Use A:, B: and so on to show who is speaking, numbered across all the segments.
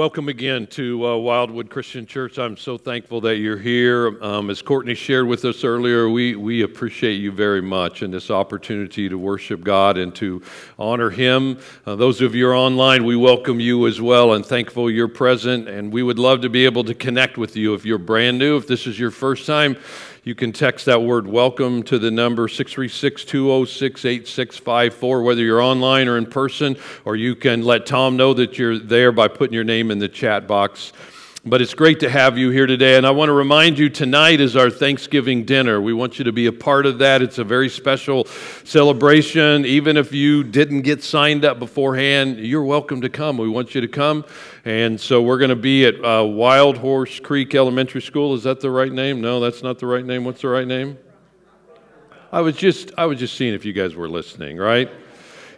A: Welcome again to uh, Wildwood Christian Church. I'm so thankful that you're here. Um, as Courtney shared with us earlier, we, we appreciate you very much and this opportunity to worship God and to honor Him. Uh, those of you are online, we welcome you as well and thankful you're present. And we would love to be able to connect with you if you're brand new, if this is your first time you can text that word welcome to the number 636 206 8654, whether you're online or in person, or you can let Tom know that you're there by putting your name in the chat box. But it's great to have you here today. And I want to remind you tonight is our Thanksgiving dinner. We want you to be a part of that. It's a very special celebration. Even if you didn't get signed up beforehand, you're welcome to come. We want you to come. And so we're going to be at uh, Wild Horse Creek Elementary School. Is that the right name? No, that's not the right name. What's the right name? I was just I was just seeing if you guys were listening, right?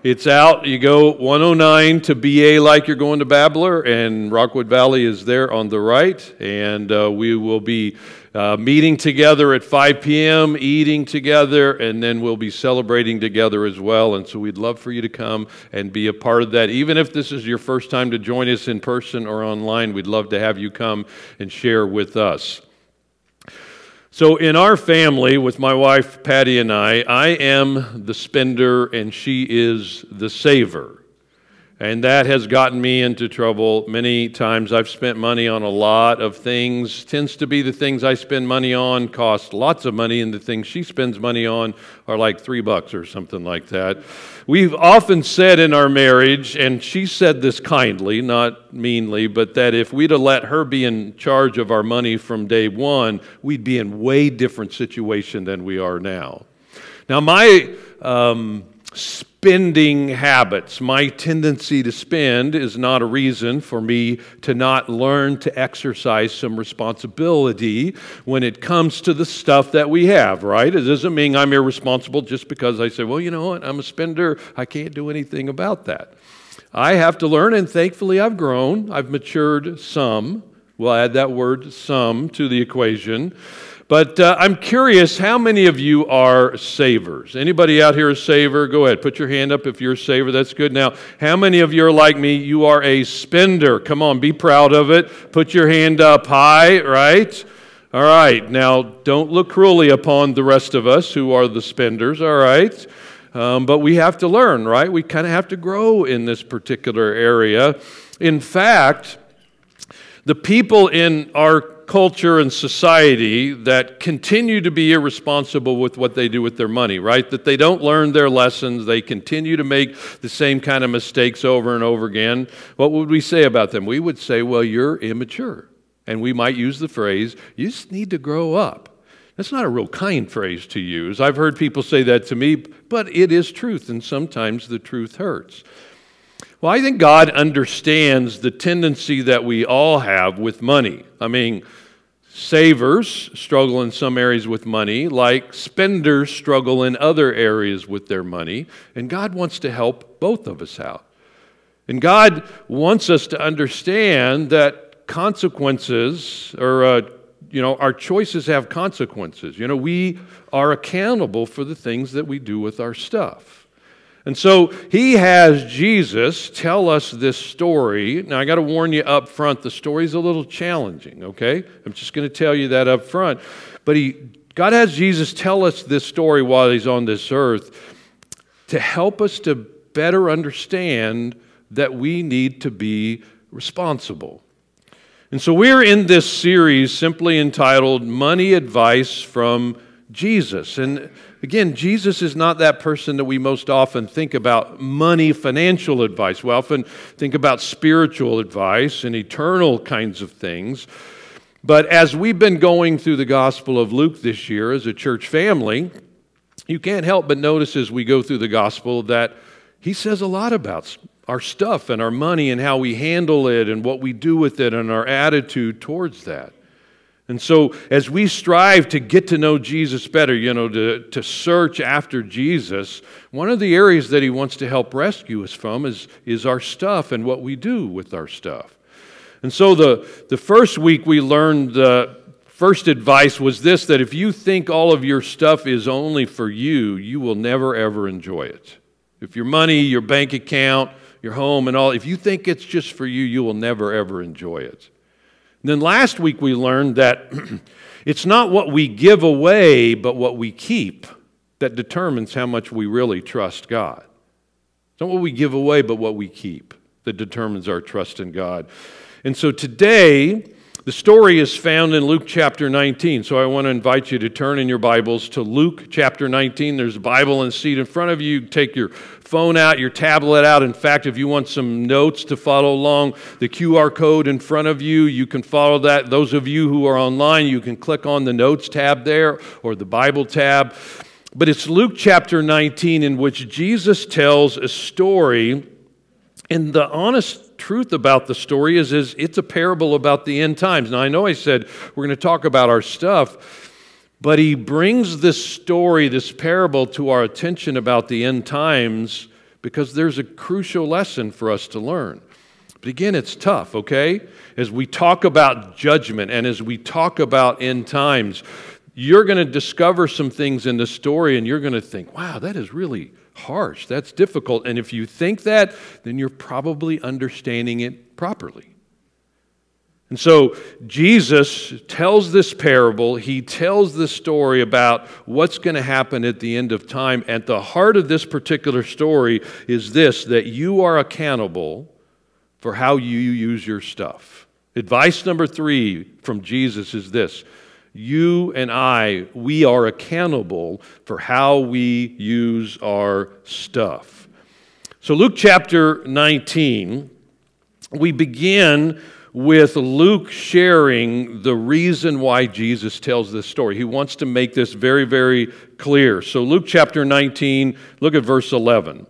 A: It's out. You go 109 to BA like you're going to Babbler, and Rockwood Valley is there on the right. And uh, we will be uh, meeting together at 5 p.m., eating together, and then we'll be celebrating together as well. And so we'd love for you to come and be a part of that. Even if this is your first time to join us in person or online, we'd love to have you come and share with us. So, in our family, with my wife Patty and I, I am the spender and she is the saver. And that has gotten me into trouble many times. I've spent money on a lot of things. Tends to be the things I spend money on cost lots of money, and the things she spends money on are like three bucks or something like that. We've often said in our marriage, and she said this kindly, not meanly, but that if we'd have let her be in charge of our money from day one, we'd be in way different situation than we are now. Now, my um, spending habits. My tendency to spend is not a reason for me to not learn to exercise some responsibility when it comes to the stuff that we have, right? It doesn't mean I'm irresponsible just because I say, well, you know what, I'm a spender. I can't do anything about that. I have to learn, and thankfully I've grown. I've matured some. We'll add that word some to the equation. But uh, I'm curious, how many of you are savers? Anybody out here a saver? Go ahead, put your hand up if you're a saver. That's good. Now, how many of you are like me? You are a spender. Come on, be proud of it. Put your hand up high, right? All right. Now, don't look cruelly upon the rest of us who are the spenders, all right? Um, but we have to learn, right? We kind of have to grow in this particular area. In fact, the people in our culture and society that continue to be irresponsible with what they do with their money, right? That they don't learn their lessons, they continue to make the same kind of mistakes over and over again. What would we say about them? We would say, well, you're immature. And we might use the phrase, you just need to grow up. That's not a real kind phrase to use. I've heard people say that to me, but it is truth, and sometimes the truth hurts. Well, I think God understands the tendency that we all have with money. I mean, Savers struggle in some areas with money, like spenders struggle in other areas with their money, and God wants to help both of us out. And God wants us to understand that consequences, or, uh, you know, our choices have consequences. You know, we are accountable for the things that we do with our stuff. And so he has Jesus tell us this story. Now, I got to warn you up front, the story's a little challenging, okay? I'm just going to tell you that up front. But he, God has Jesus tell us this story while he's on this earth to help us to better understand that we need to be responsible. And so we're in this series simply entitled Money Advice from Jesus. And Again, Jesus is not that person that we most often think about money, financial advice. We often think about spiritual advice and eternal kinds of things. But as we've been going through the Gospel of Luke this year as a church family, you can't help but notice as we go through the Gospel that he says a lot about our stuff and our money and how we handle it and what we do with it and our attitude towards that. And so, as we strive to get to know Jesus better, you know, to, to search after Jesus, one of the areas that he wants to help rescue us from is, is our stuff and what we do with our stuff. And so, the, the first week we learned the first advice was this that if you think all of your stuff is only for you, you will never ever enjoy it. If your money, your bank account, your home and all, if you think it's just for you, you will never, ever enjoy it. Then last week we learned that it's not what we give away, but what we keep that determines how much we really trust God. It's not what we give away, but what we keep that determines our trust in God. And so today, the story is found in Luke chapter 19. So I want to invite you to turn in your Bibles to Luke chapter 19. There's a Bible and seat in front of you. Take your phone out, your tablet out. In fact, if you want some notes to follow along, the QR code in front of you, you can follow that. Those of you who are online, you can click on the notes tab there or the Bible tab. But it's Luke chapter 19 in which Jesus tells a story. And the honest truth about the story is, is it's a parable about the end times. Now, I know I said we're going to talk about our stuff, but he brings this story, this parable, to our attention about the end times because there's a crucial lesson for us to learn. But again, it's tough, okay? As we talk about judgment and as we talk about end times, you're going to discover some things in the story and you're going to think, wow, that is really harsh. That's difficult. And if you think that, then you're probably understanding it properly. And so Jesus tells this parable. He tells this story about what's going to happen at the end of time. At the heart of this particular story is this that you are accountable for how you use your stuff. Advice number three from Jesus is this you and I, we are accountable for how we use our stuff. So, Luke chapter 19, we begin with Luke sharing the reason why Jesus tells this story. He wants to make this very, very clear. So, Luke chapter 19, look at verse 11.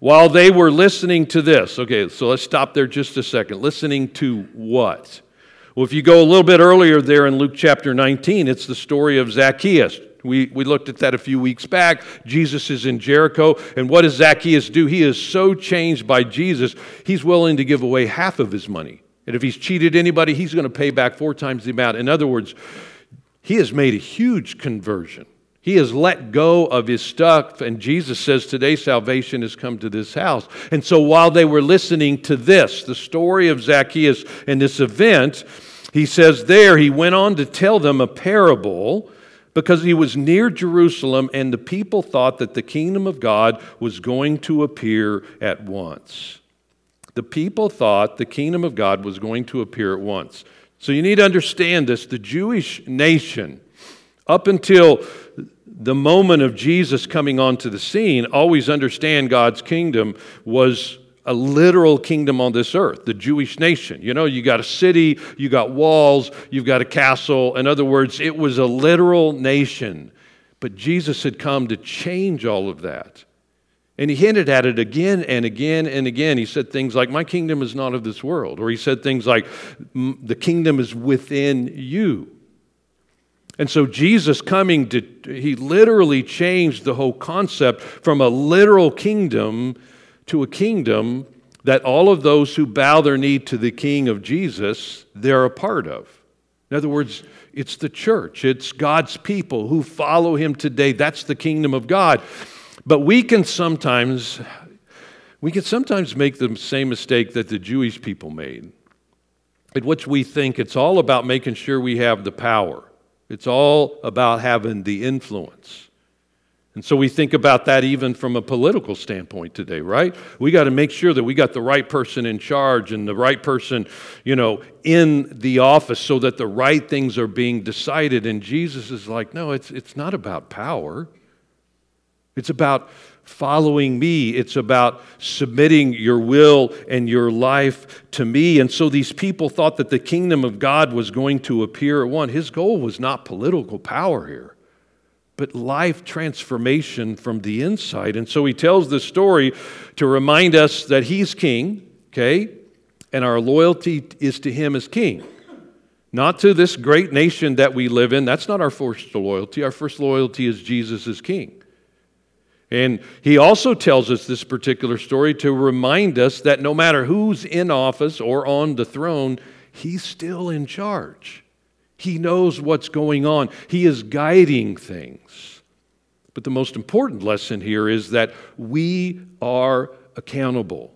A: While they were listening to this, okay, so let's stop there just a second. Listening to what? Well, if you go a little bit earlier there in Luke chapter 19, it's the story of Zacchaeus. We, we looked at that a few weeks back. Jesus is in Jericho, and what does Zacchaeus do? He is so changed by Jesus, he's willing to give away half of his money. And if he's cheated anybody, he's going to pay back four times the amount. In other words, he has made a huge conversion. He has let go of his stuff, and Jesus says, Today salvation has come to this house. And so while they were listening to this, the story of Zacchaeus and this event, he says there, he went on to tell them a parable because he was near Jerusalem and the people thought that the kingdom of God was going to appear at once. The people thought the kingdom of God was going to appear at once. So you need to understand this. The Jewish nation, up until the moment of Jesus coming onto the scene, always understand God's kingdom was a literal kingdom on this earth, the Jewish nation. You know, you got a city, you got walls, you've got a castle. In other words, it was a literal nation. But Jesus had come to change all of that. And he hinted at it again and again and again. He said things like, My kingdom is not of this world. Or he said things like, The kingdom is within you. And so Jesus coming to, he literally changed the whole concept from a literal kingdom to a kingdom that all of those who bow their knee to the King of Jesus, they're a part of. In other words, it's the church, it's God's people who follow him today. That's the kingdom of God. But we can sometimes we can sometimes make the same mistake that the Jewish people made. At which we think it's all about making sure we have the power. It's all about having the influence. And so we think about that even from a political standpoint today, right? We got to make sure that we got the right person in charge and the right person, you know, in the office so that the right things are being decided. And Jesus is like, no, it's, it's not about power. It's about following me. It's about submitting your will and your life to me. And so these people thought that the kingdom of God was going to appear at one. His goal was not political power here but life transformation from the inside. And so he tells this story to remind us that he's king, okay? And our loyalty is to him as king. Not to this great nation that we live in. That's not our first loyalty. Our first loyalty is Jesus as king. And he also tells us this particular story to remind us that no matter who's in office or on the throne, he's still in charge. He knows what's going on, He is guiding things. But the most important lesson here is that we are accountable.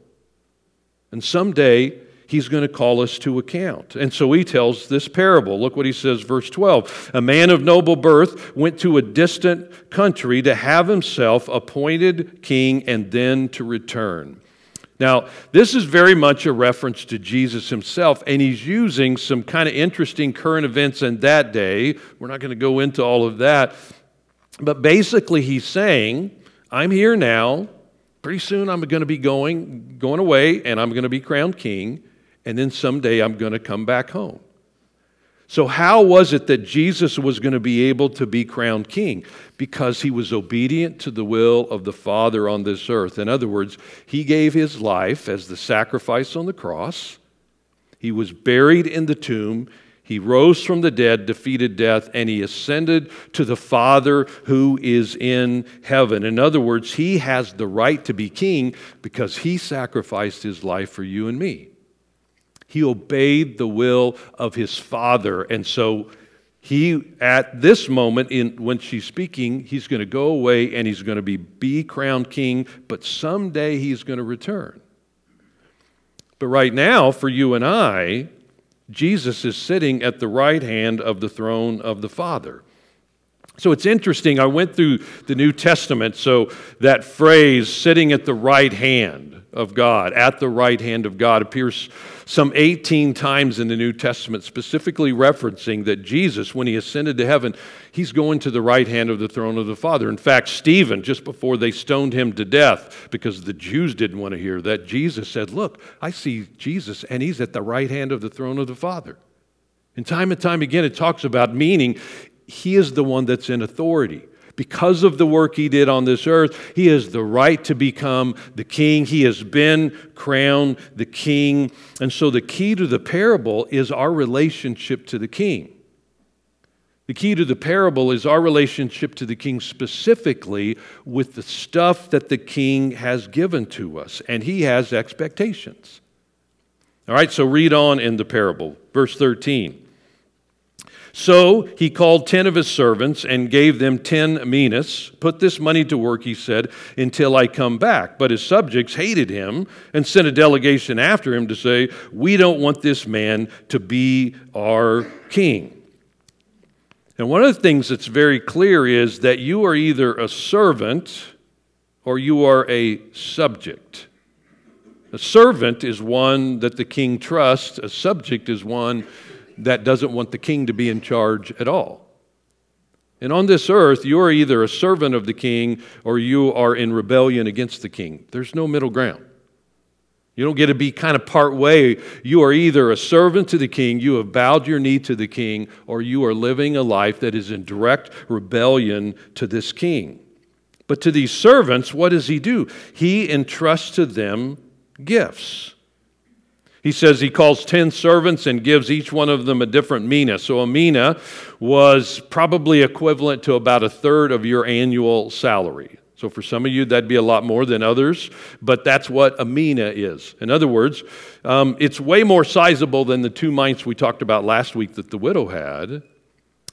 A: And someday he's going to call us to account. And so he tells this parable. Look what he says, verse 12. A man of noble birth went to a distant country to have himself appointed king and then to return. Now, this is very much a reference to Jesus himself, and he's using some kind of interesting current events in that day. We're not going to go into all of that. But basically, he's saying, I'm here now. Pretty soon I'm going to be going, going away, and I'm going to be crowned king and then someday I'm going to come back home. So, how was it that Jesus was going to be able to be crowned king? Because he was obedient to the will of the Father on this earth. In other words, he gave his life as the sacrifice on the cross, he was buried in the tomb. He rose from the dead, defeated death, and he ascended to the Father who is in heaven. In other words, he has the right to be king because he sacrificed his life for you and me. He obeyed the will of his father. And so he, at this moment, in, when she's speaking, he's going to go away and he's going to be, be crowned king, but someday he's going to return. But right now, for you and I, Jesus is sitting at the right hand of the throne of the Father. So it's interesting. I went through the New Testament, so that phrase, sitting at the right hand of God, at the right hand of God, appears some 18 times in the New Testament, specifically referencing that Jesus, when he ascended to heaven, he's going to the right hand of the throne of the Father. In fact, Stephen, just before they stoned him to death, because the Jews didn't want to hear that, Jesus said, Look, I see Jesus, and he's at the right hand of the throne of the Father. And time and time again, it talks about meaning he is the one that's in authority. Because of the work he did on this earth, he has the right to become the king. He has been crowned the king. And so the key to the parable is our relationship to the king. The key to the parable is our relationship to the king, specifically with the stuff that the king has given to us, and he has expectations. All right, so read on in the parable. Verse 13. So he called ten of his servants and gave them ten minas. Put this money to work, he said, until I come back. But his subjects hated him and sent a delegation after him to say, We don't want this man to be our king. And one of the things that's very clear is that you are either a servant or you are a subject. A servant is one that the king trusts, a subject is one that doesn't want the king to be in charge at all. And on this earth, you are either a servant of the king or you are in rebellion against the king. There's no middle ground. You don't get to be kind of part way. You are either a servant to the king, you have bowed your knee to the king, or you are living a life that is in direct rebellion to this king. But to these servants, what does he do? He entrusts to them gifts. He says he calls 10 servants and gives each one of them a different mina. So a mina was probably equivalent to about a third of your annual salary. So for some of you, that'd be a lot more than others, but that's what a mina is. In other words, um, it's way more sizable than the two mites we talked about last week that the widow had,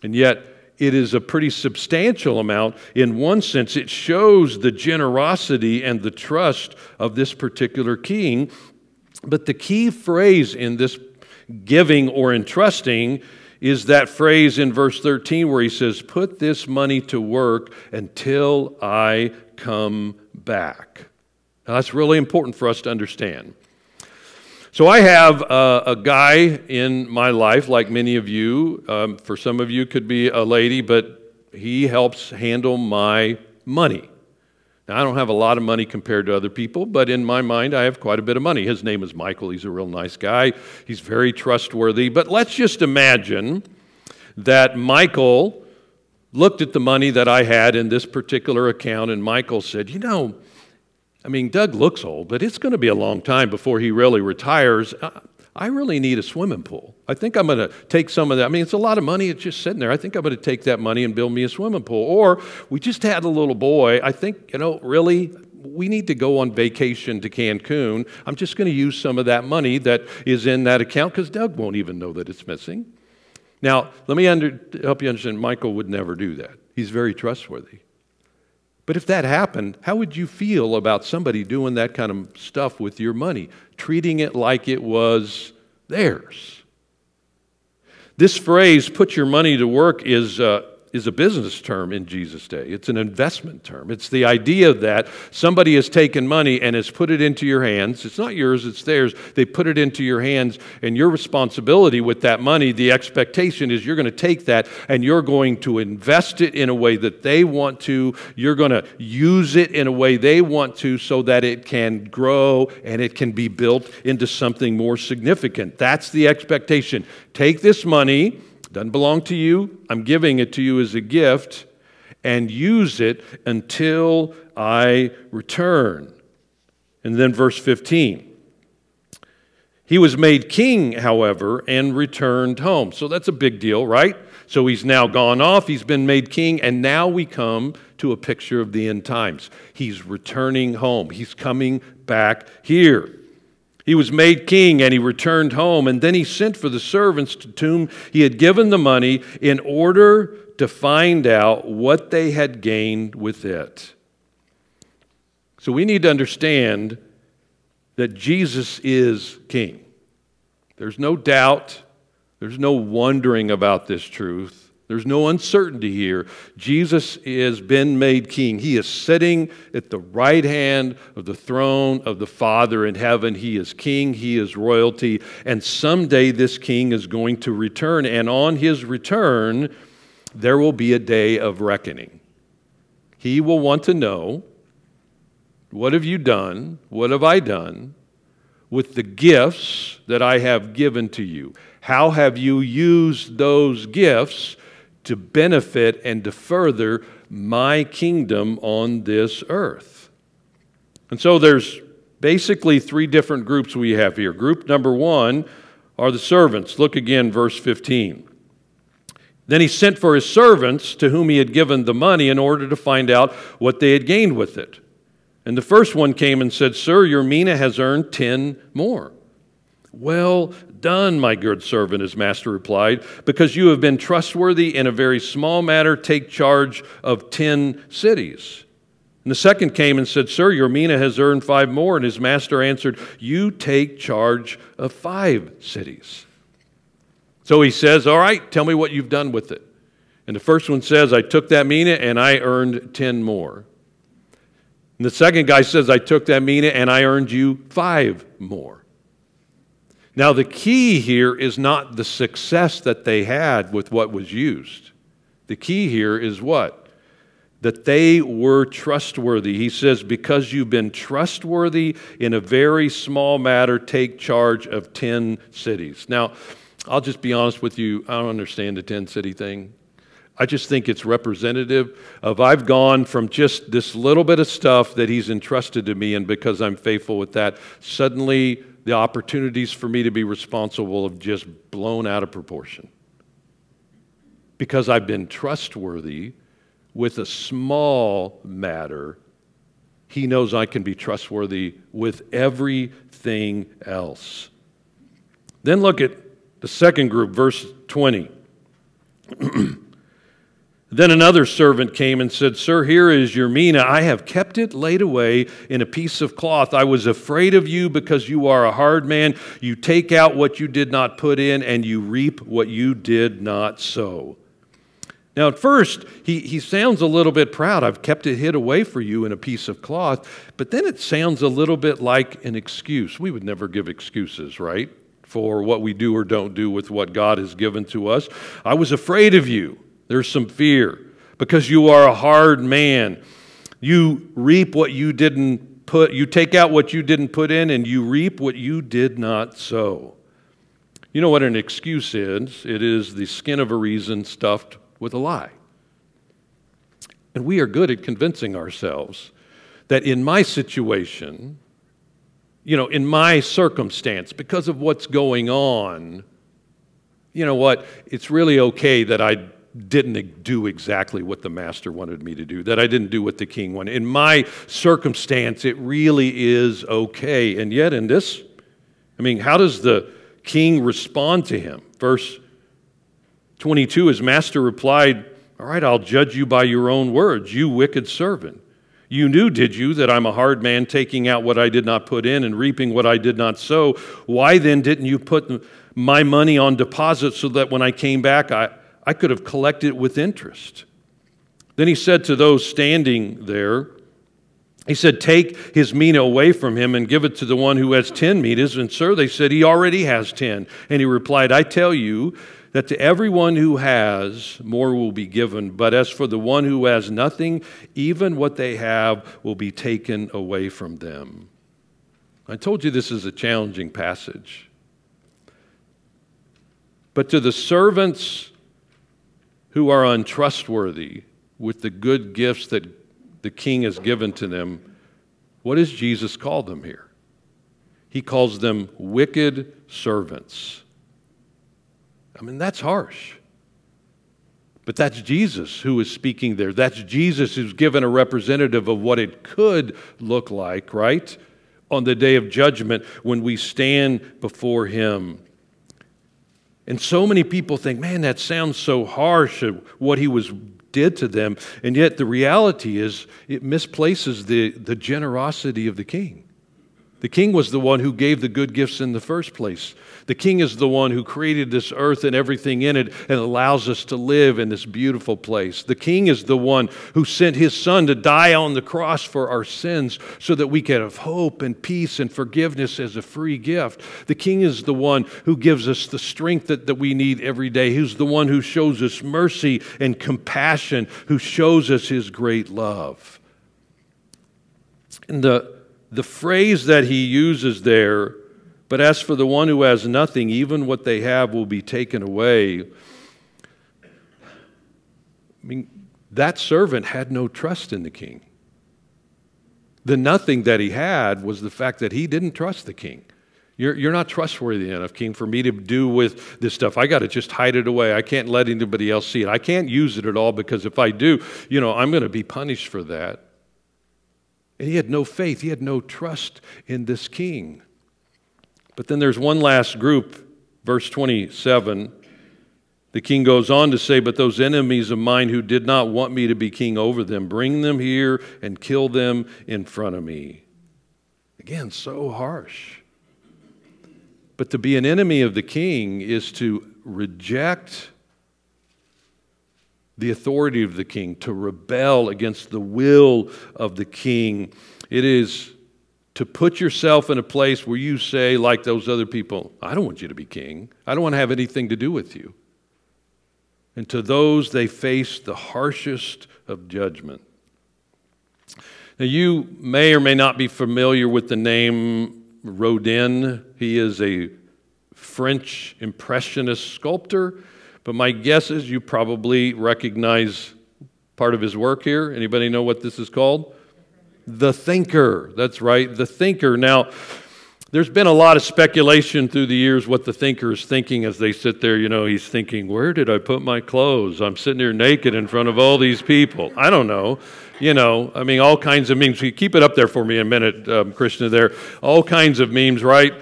A: and yet it is a pretty substantial amount. In one sense, it shows the generosity and the trust of this particular king but the key phrase in this giving or entrusting is that phrase in verse 13 where he says, Put this money to work until I come back. Now, that's really important for us to understand. So, I have a, a guy in my life, like many of you. Um, for some of you, could be a lady, but he helps handle my money. Now, I don't have a lot of money compared to other people, but in my mind, I have quite a bit of money. His name is Michael. He's a real nice guy. He's very trustworthy. But let's just imagine that Michael looked at the money that I had in this particular account, and Michael said, You know, I mean, Doug looks old, but it's going to be a long time before he really retires. Uh, I really need a swimming pool. I think I'm going to take some of that. I mean, it's a lot of money. It's just sitting there. I think I'm going to take that money and build me a swimming pool. Or we just had a little boy. I think, you know, really, we need to go on vacation to Cancun. I'm just going to use some of that money that is in that account because Doug won't even know that it's missing. Now, let me under, help you understand Michael would never do that. He's very trustworthy. But if that happened, how would you feel about somebody doing that kind of stuff with your money, treating it like it was theirs? This phrase, put your money to work, is uh, is a business term in Jesus' day. It's an investment term. It's the idea that somebody has taken money and has put it into your hands. It's not yours, it's theirs. They put it into your hands, and your responsibility with that money, the expectation is you're going to take that and you're going to invest it in a way that they want to. You're going to use it in a way they want to so that it can grow and it can be built into something more significant. That's the expectation. Take this money doesn't belong to you. I'm giving it to you as a gift, and use it until I return. And then verse 15. He was made king, however, and returned home. So that's a big deal, right? So he's now gone off, he's been made king, and now we come to a picture of the end times. He's returning home, he's coming back here. He was made king and he returned home, and then he sent for the servants to whom he had given the money in order to find out what they had gained with it. So we need to understand that Jesus is king. There's no doubt, there's no wondering about this truth. There's no uncertainty here. Jesus has been made king. He is sitting at the right hand of the throne of the Father in heaven. He is king, he is royalty, and someday this king is going to return. And on his return, there will be a day of reckoning. He will want to know what have you done? What have I done with the gifts that I have given to you? How have you used those gifts to benefit and to further my kingdom on this earth. And so there's basically three different groups we have here. Group number one are the servants. Look again, verse 15. Then he sent for his servants to whom he had given the money in order to find out what they had gained with it. And the first one came and said, Sir, your mina has earned ten more. Well done, my good servant, his master replied. Because you have been trustworthy in a very small matter, take charge of ten cities. And the second came and said, Sir, your mina has earned five more. And his master answered, You take charge of five cities. So he says, All right, tell me what you've done with it. And the first one says, I took that mina and I earned 10 more. And the second guy says, I took that mina and I earned you five more. Now, the key here is not the success that they had with what was used. The key here is what? That they were trustworthy. He says, Because you've been trustworthy in a very small matter, take charge of 10 cities. Now, I'll just be honest with you, I don't understand the 10 city thing. I just think it's representative of I've gone from just this little bit of stuff that he's entrusted to me, and because I'm faithful with that, suddenly the opportunities for me to be responsible have just blown out of proportion. Because I've been trustworthy with a small matter, he knows I can be trustworthy with everything else. Then look at the second group, verse 20. Then another servant came and said, Sir, here is your mina. I have kept it laid away in a piece of cloth. I was afraid of you because you are a hard man. You take out what you did not put in, and you reap what you did not sow. Now, at first, he, he sounds a little bit proud. I've kept it hid away for you in a piece of cloth. But then it sounds a little bit like an excuse. We would never give excuses, right? For what we do or don't do with what God has given to us. I was afraid of you. There's some fear because you are a hard man. You reap what you didn't put, you take out what you didn't put in, and you reap what you did not sow. You know what an excuse is? It is the skin of a reason stuffed with a lie. And we are good at convincing ourselves that in my situation, you know, in my circumstance, because of what's going on, you know what, it's really okay that I didn't do exactly what the master wanted me to do, that I didn't do what the king wanted. In my circumstance, it really is okay. And yet, in this, I mean, how does the king respond to him? Verse 22 His master replied, All right, I'll judge you by your own words, you wicked servant. You knew, did you, that I'm a hard man, taking out what I did not put in and reaping what I did not sow? Why then didn't you put my money on deposit so that when I came back, I, I could have collected it with interest? Then he said to those standing there, he said, Take his mina away from him and give it to the one who has 10 minas. And, sir, they said, He already has 10. And he replied, I tell you that to everyone who has, more will be given. But as for the one who has nothing, even what they have will be taken away from them. I told you this is a challenging passage. But to the servants who are untrustworthy with the good gifts that the king has given to them, what does Jesus call them here? He calls them wicked servants. I mean, that's harsh. But that's Jesus who is speaking there. That's Jesus who's given a representative of what it could look like, right? On the day of judgment when we stand before Him. And so many people think, man, that sounds so harsh, what He was did to them. And yet the reality is it misplaces the, the generosity of the king. The king was the one who gave the good gifts in the first place. The king is the one who created this earth and everything in it and allows us to live in this beautiful place. The king is the one who sent his son to die on the cross for our sins so that we could have hope and peace and forgiveness as a free gift. The king is the one who gives us the strength that, that we need every day. He's the one who shows us mercy and compassion, who shows us his great love. And the the phrase that he uses there, but as for the one who has nothing, even what they have will be taken away. I mean, that servant had no trust in the king. The nothing that he had was the fact that he didn't trust the king. You're, you're not trustworthy enough, king, for me to do with this stuff. I got to just hide it away. I can't let anybody else see it. I can't use it at all because if I do, you know, I'm going to be punished for that. And he had no faith, he had no trust in this king. But then there's one last group, verse 27. The king goes on to say, But those enemies of mine who did not want me to be king over them, bring them here and kill them in front of me. Again, so harsh. But to be an enemy of the king is to reject the authority of the king, to rebel against the will of the king. It is to put yourself in a place where you say, like those other people, I don't want you to be king. I don't want to have anything to do with you. And to those, they face the harshest of judgment. Now, you may or may not be familiar with the name Rodin. He is a French Impressionist sculptor. But my guess is you probably recognize part of his work here. Anybody know what this is called? The Thinker. That's right, The Thinker. Now, there's been a lot of speculation through the years what the thinker is thinking as they sit there. You know, he's thinking, Where did I put my clothes? I'm sitting here naked in front of all these people. I don't know. You know, I mean, all kinds of memes. Keep it up there for me a minute, um, Krishna, there. All kinds of memes, right?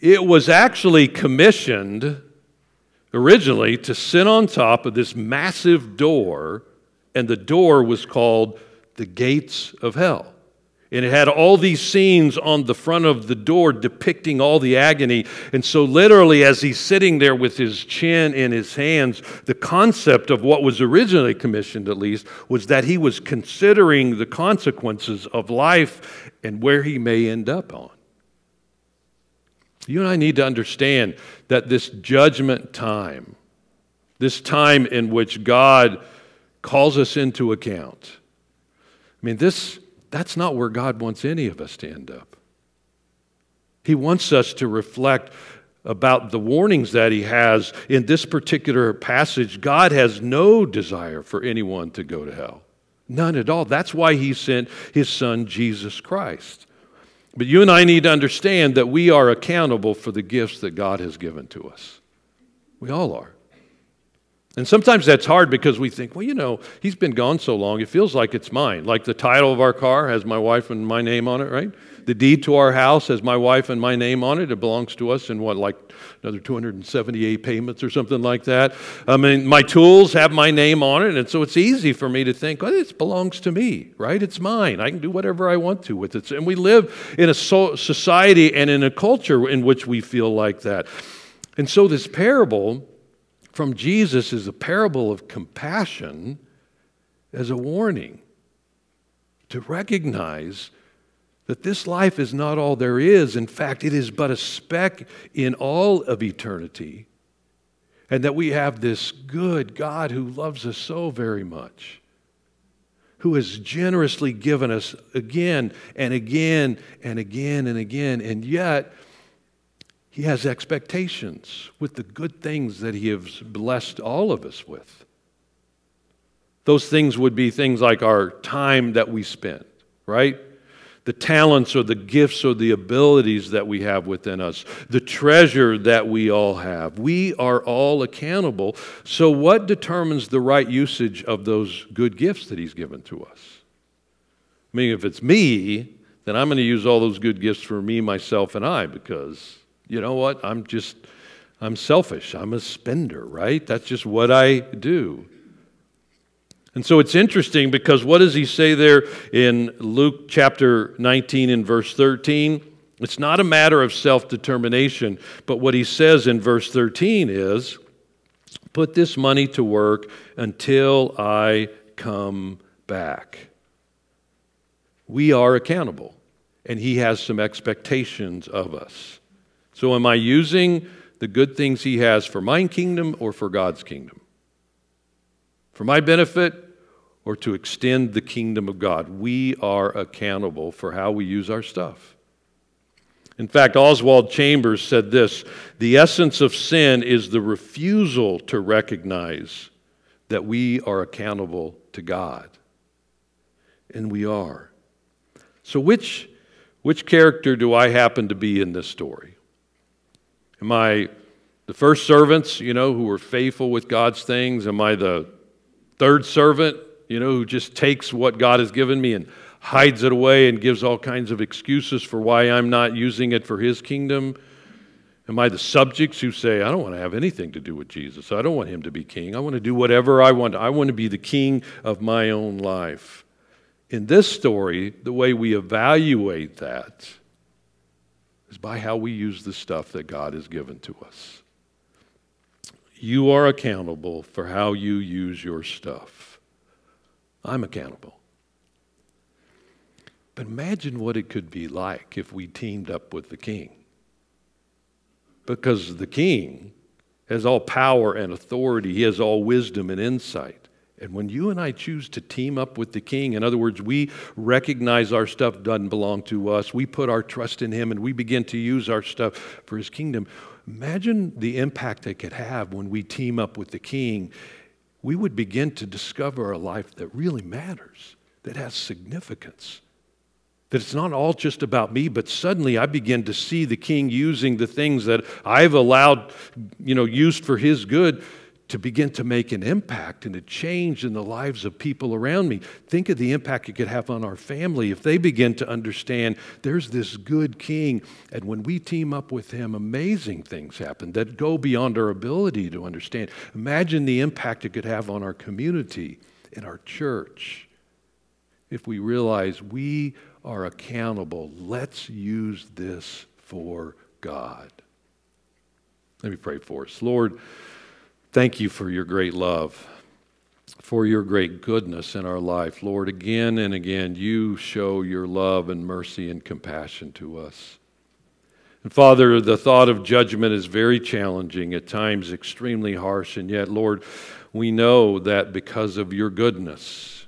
A: It was actually commissioned originally to sit on top of this massive door, and the door was called the gates of hell. And it had all these scenes on the front of the door depicting all the agony. And so, literally, as he's sitting there with his chin in his hands, the concept of what was originally commissioned, at least, was that he was considering the consequences of life and where he may end up on. You and I need to understand that this judgment time, this time in which God calls us into account, I mean, this, that's not where God wants any of us to end up. He wants us to reflect about the warnings that he has in this particular passage. God has no desire for anyone to go to hell. None at all. That's why he sent his son, Jesus Christ. But you and I need to understand that we are accountable for the gifts that God has given to us. We all are. And sometimes that's hard because we think, well, you know, he's been gone so long, it feels like it's mine. Like the title of our car has my wife and my name on it, right? The deed to our house has my wife and my name on it. It belongs to us in what, like another 278 payments or something like that. I mean, my tools have my name on it, and so it's easy for me to think, oh, well, it belongs to me, right? It's mine. I can do whatever I want to with it. And we live in a society and in a culture in which we feel like that. And so this parable from Jesus is a parable of compassion as a warning to recognize that this life is not all there is. In fact, it is but a speck in all of eternity. And that we have this good God who loves us so very much, who has generously given us again and again and again and again. And yet, he has expectations with the good things that He has blessed all of us with. Those things would be things like our time that we spend, right? The talents or the gifts or the abilities that we have within us, the treasure that we all have. We are all accountable. So, what determines the right usage of those good gifts that He's given to us? I mean, if it's me, then I'm going to use all those good gifts for me, myself, and I because you know what? I'm just, I'm selfish. I'm a spender, right? That's just what I do. And so it's interesting because what does he say there in Luke chapter 19 and verse 13? It's not a matter of self determination, but what he says in verse 13 is put this money to work until I come back. We are accountable, and he has some expectations of us. So, am I using the good things he has for my kingdom or for God's kingdom? For my benefit or to extend the kingdom of God. We are accountable for how we use our stuff. In fact, Oswald Chambers said this The essence of sin is the refusal to recognize that we are accountable to God. And we are. So, which, which character do I happen to be in this story? Am I the first servants, you know, who were faithful with God's things? Am I the third servant you know, who just takes what God has given me and hides it away and gives all kinds of excuses for why I'm not using it for his kingdom? Am I the subjects who say, I don't want to have anything to do with Jesus? I don't want him to be king. I want to do whatever I want. I want to be the king of my own life. In this story, the way we evaluate that is by how we use the stuff that God has given to us. You are accountable for how you use your stuff. I'm accountable. But imagine what it could be like if we teamed up with the king. Because the king has all power and authority, he has all wisdom and insight. And when you and I choose to team up with the king, in other words, we recognize our stuff doesn't belong to us, we put our trust in him, and we begin to use our stuff for his kingdom. Imagine the impact it could have when we team up with the king we would begin to discover a life that really matters, that has significance. That it's not all just about me, but suddenly I begin to see the king using the things that I've allowed, you know, used for his good to begin to make an impact and a change in the lives of people around me. Think of the impact it could have on our family if they begin to understand there's this good king, and when we team up with him, amazing things happen that go beyond our ability to understand. Imagine the impact it could have on our community, in our church, if we realize we are accountable. Let's use this for God. Let me pray for us. Lord, Thank you for your great love, for your great goodness in our life. Lord, again and again, you show your love and mercy and compassion to us. And Father, the thought of judgment is very challenging, at times extremely harsh, and yet, Lord, we know that because of your goodness,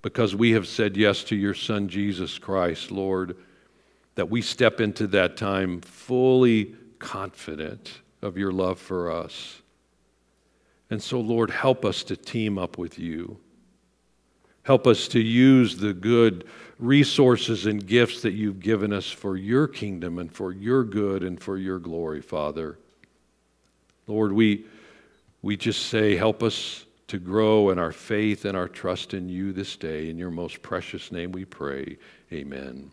A: because we have said yes to your Son, Jesus Christ, Lord, that we step into that time fully confident of your love for us. And so, Lord, help us to team up with you. Help us to use the good resources and gifts that you've given us for your kingdom and for your good and for your glory, Father. Lord, we, we just say, help us to grow in our faith and our trust in you this day. In your most precious name we pray. Amen.